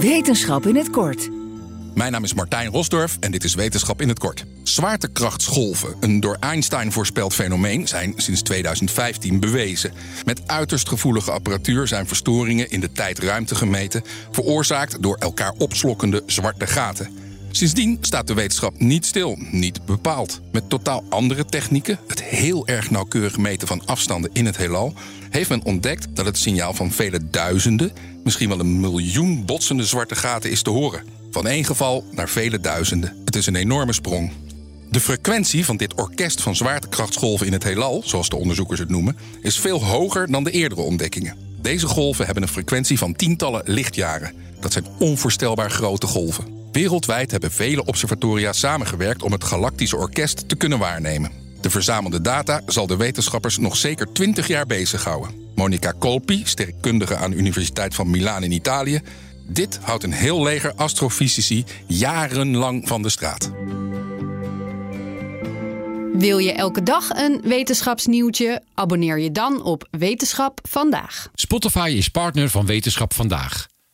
Wetenschap in het kort. Mijn naam is Martijn Rosdorf en dit is Wetenschap in het Kort. Zwaartekrachtsgolven, een door Einstein voorspeld fenomeen, zijn sinds 2015 bewezen. Met uiterst gevoelige apparatuur zijn verstoringen in de tijd-ruimte gemeten, veroorzaakt door elkaar opslokkende zwarte gaten. Sindsdien staat de wetenschap niet stil, niet bepaald. Met totaal andere technieken, het heel erg nauwkeurig meten van afstanden in het heelal, heeft men ontdekt dat het signaal van vele duizenden, misschien wel een miljoen botsende zwarte gaten is te horen. Van één geval naar vele duizenden. Het is een enorme sprong. De frequentie van dit orkest van zwaartekrachtsgolven in het heelal, zoals de onderzoekers het noemen, is veel hoger dan de eerdere ontdekkingen. Deze golven hebben een frequentie van tientallen lichtjaren. Dat zijn onvoorstelbaar grote golven. Wereldwijd hebben vele observatoria samengewerkt om het galactische orkest te kunnen waarnemen. De verzamelde data zal de wetenschappers nog zeker 20 jaar bezighouden. Monica Colpi, sterrenkundige aan de Universiteit van Milaan in Italië, dit houdt een heel leger astrofysici jarenlang van de straat. Wil je elke dag een wetenschapsnieuwtje? Abonneer je dan op Wetenschap vandaag. Spotify is partner van Wetenschap vandaag.